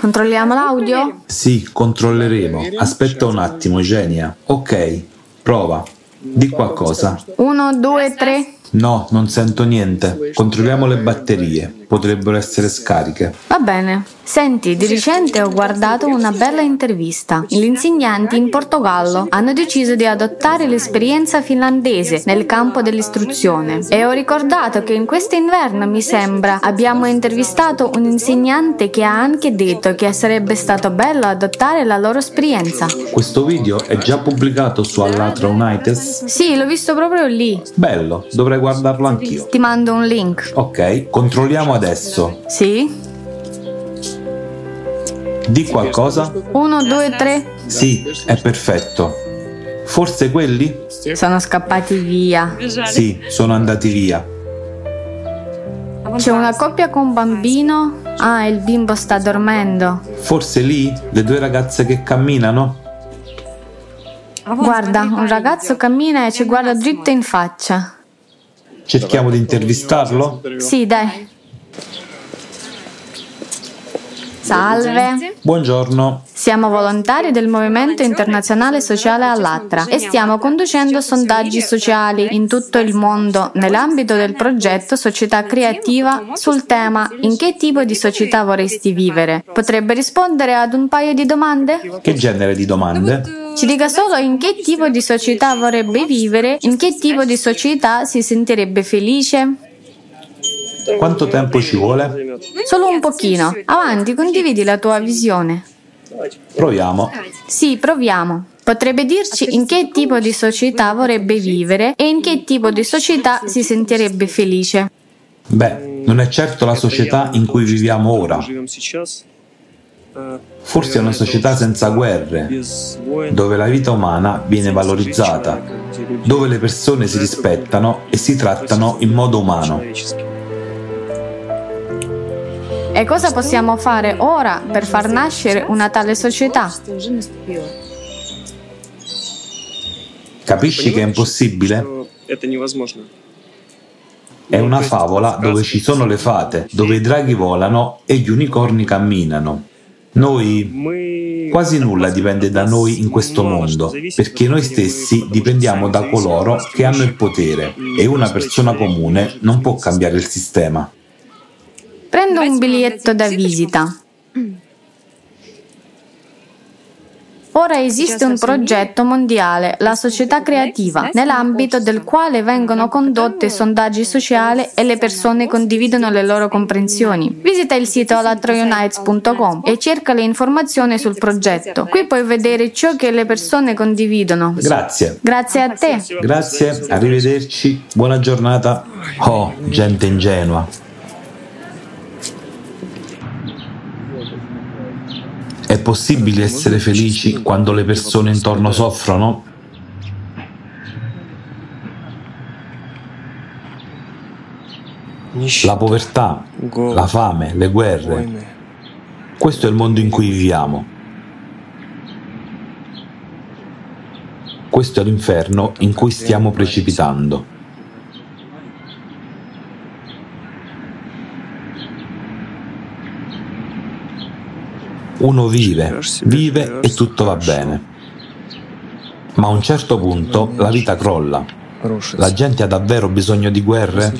Controlliamo l'audio? Sì, controlleremo. Aspetta un attimo, Genia. Ok, prova. Di qualcosa. Uno, due, tre. No, non sento niente. Controlliamo le batterie. Potrebbero essere scariche. Va bene. Senti, di recente ho guardato una bella intervista. Gli insegnanti in Portogallo hanno deciso di adottare l'esperienza finlandese nel campo dell'istruzione e ho ricordato che in questo inverno, mi sembra, abbiamo intervistato un insegnante che ha anche detto che sarebbe stato bello adottare la loro esperienza. Questo video è già pubblicato su Allatra Unites? Sì, l'ho visto proprio lì. Bello, dovrei guardarlo anch'io. Ti mando un link. Ok, controlliamo adesso. Sì? Di qualcosa? Uno, due, tre. Sì, è perfetto. Forse quelli? Sono scappati via. Sì, sono andati via. C'è una coppia con un bambino. Ah, il bimbo sta dormendo. Forse lì? Le due ragazze che camminano? Guarda, un ragazzo cammina e ci guarda dritto in faccia. Cerchiamo di intervistarlo? Sì, dai. Salve. Buongiorno. Siamo volontari del Movimento Internazionale Sociale Allatra e stiamo conducendo sondaggi sociali in tutto il mondo nell'ambito del progetto Società Creativa sul tema In che tipo di società vorresti vivere? Potrebbe rispondere ad un paio di domande? Che genere di domande? Ci dica solo in che tipo di società vorrebbe vivere, in che tipo di società si sentirebbe felice? Quanto tempo ci vuole? Solo un pochino. Avanti, condividi la tua visione. Proviamo. Sì, proviamo. Potrebbe dirci in che tipo di società vorrebbe vivere e in che tipo di società si sentirebbe felice. Beh, non è certo la società in cui viviamo ora. Forse è una società senza guerre, dove la vita umana viene valorizzata, dove le persone si rispettano e si trattano in modo umano. E cosa possiamo fare ora per far nascere una tale società? Capisci che è impossibile? È una favola dove ci sono le fate, dove i draghi volano e gli unicorni camminano. Noi quasi nulla dipende da noi in questo mondo, perché noi stessi dipendiamo da coloro che hanno il potere e una persona comune non può cambiare il sistema. Prendo un biglietto da visita. Ora esiste un progetto mondiale, la società creativa, nell'ambito del quale vengono condotti sondaggi sociali e le persone condividono le loro comprensioni. Visita il sito alatrounites.com e cerca le informazioni sul progetto. Qui puoi vedere ciò che le persone condividono. Grazie. Grazie a te. Grazie, arrivederci, buona giornata. Oh, gente ingenua. È possibile essere felici quando le persone intorno soffrono? La povertà, la fame, le guerre. Questo è il mondo in cui viviamo. Questo è l'inferno in cui stiamo precipitando. Uno vive, vive e tutto va bene. Ma a un certo punto la vita crolla. La gente ha davvero bisogno di guerre?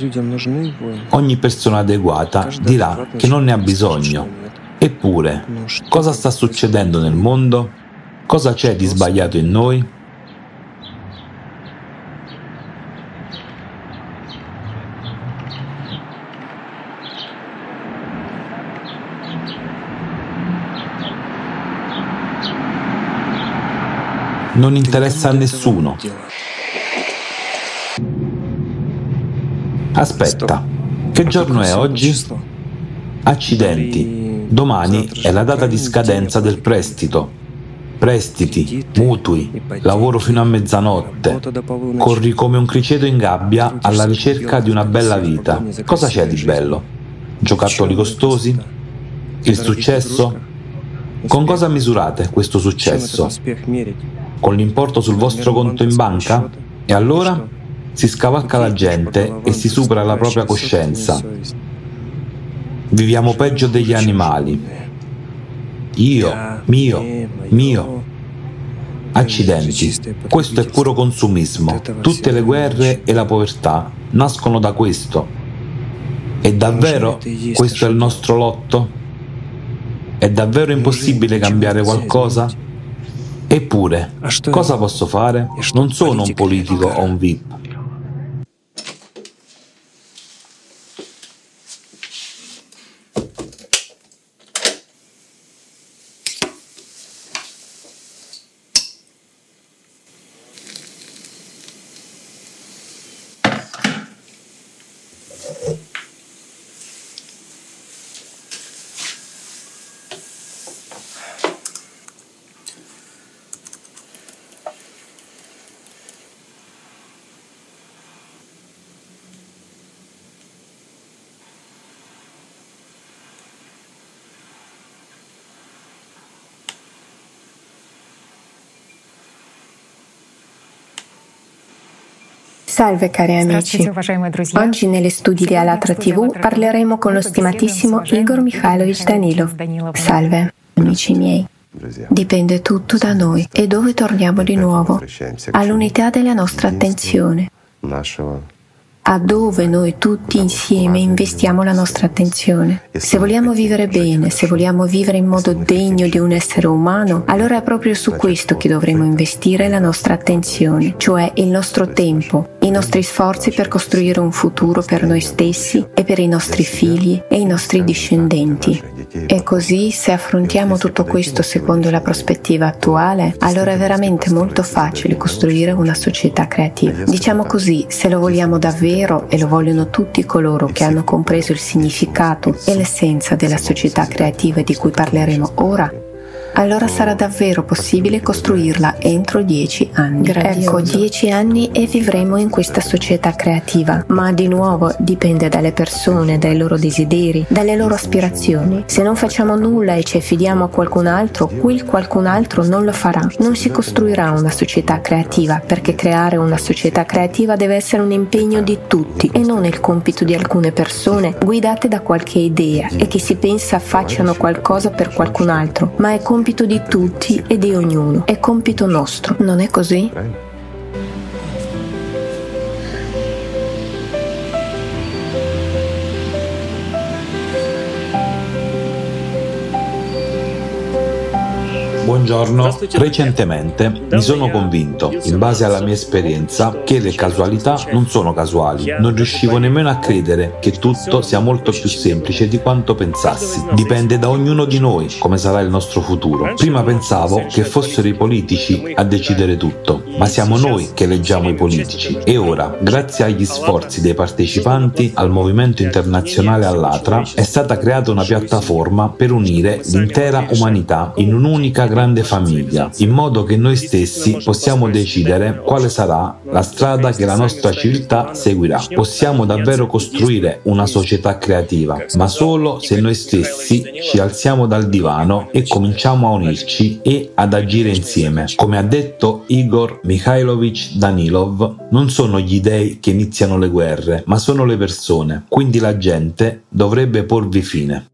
Ogni persona adeguata dirà che non ne ha bisogno. Eppure, cosa sta succedendo nel mondo? Cosa c'è di sbagliato in noi? Non interessa a nessuno. Aspetta, che giorno è oggi? Accidenti, domani è la data di scadenza del prestito. Prestiti, mutui, lavoro fino a mezzanotte, corri come un criceto in gabbia alla ricerca di una bella vita. Cosa c'è di bello? Giocattoli costosi? Il successo? Con cosa misurate questo successo? Con l'importo sul vostro conto in banca? E allora? Si scavalca la gente e si supera la propria coscienza. Viviamo peggio degli animali. io, mio, mio. Accidenti, questo è puro consumismo. Tutte le guerre e la povertà nascono da questo. E davvero questo è il nostro lotto? È davvero impossibile cambiare qualcosa? Eppure, cosa posso fare? Non sono un politico o un VIP. Salve cari amici, oggi negli studi di Alatra TV parleremo con lo stimatissimo Igor Mikhailovich Danilov. Salve, amici miei. Dipende tutto da noi e dove torniamo di nuovo, all'unità della nostra attenzione a dove noi tutti insieme investiamo la nostra attenzione. Se vogliamo vivere bene, se vogliamo vivere in modo degno di un essere umano, allora è proprio su questo che dovremo investire la nostra attenzione, cioè il nostro tempo, i nostri sforzi per costruire un futuro per noi stessi e per i nostri figli e i nostri discendenti. E così, se affrontiamo tutto questo secondo la prospettiva attuale, allora è veramente molto facile costruire una società creativa. Diciamo così, se lo vogliamo davvero e lo vogliono tutti coloro che hanno compreso il significato e l'essenza della società creativa di cui parleremo ora, allora sarà davvero possibile costruirla entro dieci anni. Gradioso. Ecco, dieci anni e vivremo in questa società creativa, ma di nuovo dipende dalle persone, dai loro desideri, dalle loro aspirazioni. Se non facciamo nulla e ci affidiamo a qualcun altro, quel qualcun altro non lo farà. Non si costruirà una società creativa, perché creare una società creativa deve essere un impegno di tutti e non il compito di alcune persone guidate da qualche idea e che si pensa facciano qualcosa per qualcun altro, ma è compito compito di tutti e di ognuno, è compito nostro, non è così? Buongiorno, recentemente mi sono convinto, in base alla mia esperienza, che le casualità non sono casuali. Non riuscivo nemmeno a credere che tutto sia molto più semplice di quanto pensassi. Dipende da ognuno di noi come sarà il nostro futuro. Prima pensavo che fossero i politici a decidere tutto, ma siamo noi che eleggiamo i politici. E ora, grazie agli sforzi dei partecipanti al movimento internazionale all'Atra, è stata creata una piattaforma per unire l'intera umanità in un'unica grande famiglia, in modo che noi stessi possiamo decidere quale sarà la strada che la nostra civiltà seguirà. Possiamo davvero costruire una società creativa, ma solo se noi stessi ci alziamo dal divano e cominciamo a unirci e ad agire insieme. Come ha detto Igor Mikhailovich Danilov, non sono gli dei che iniziano le guerre, ma sono le persone, quindi la gente dovrebbe porvi fine.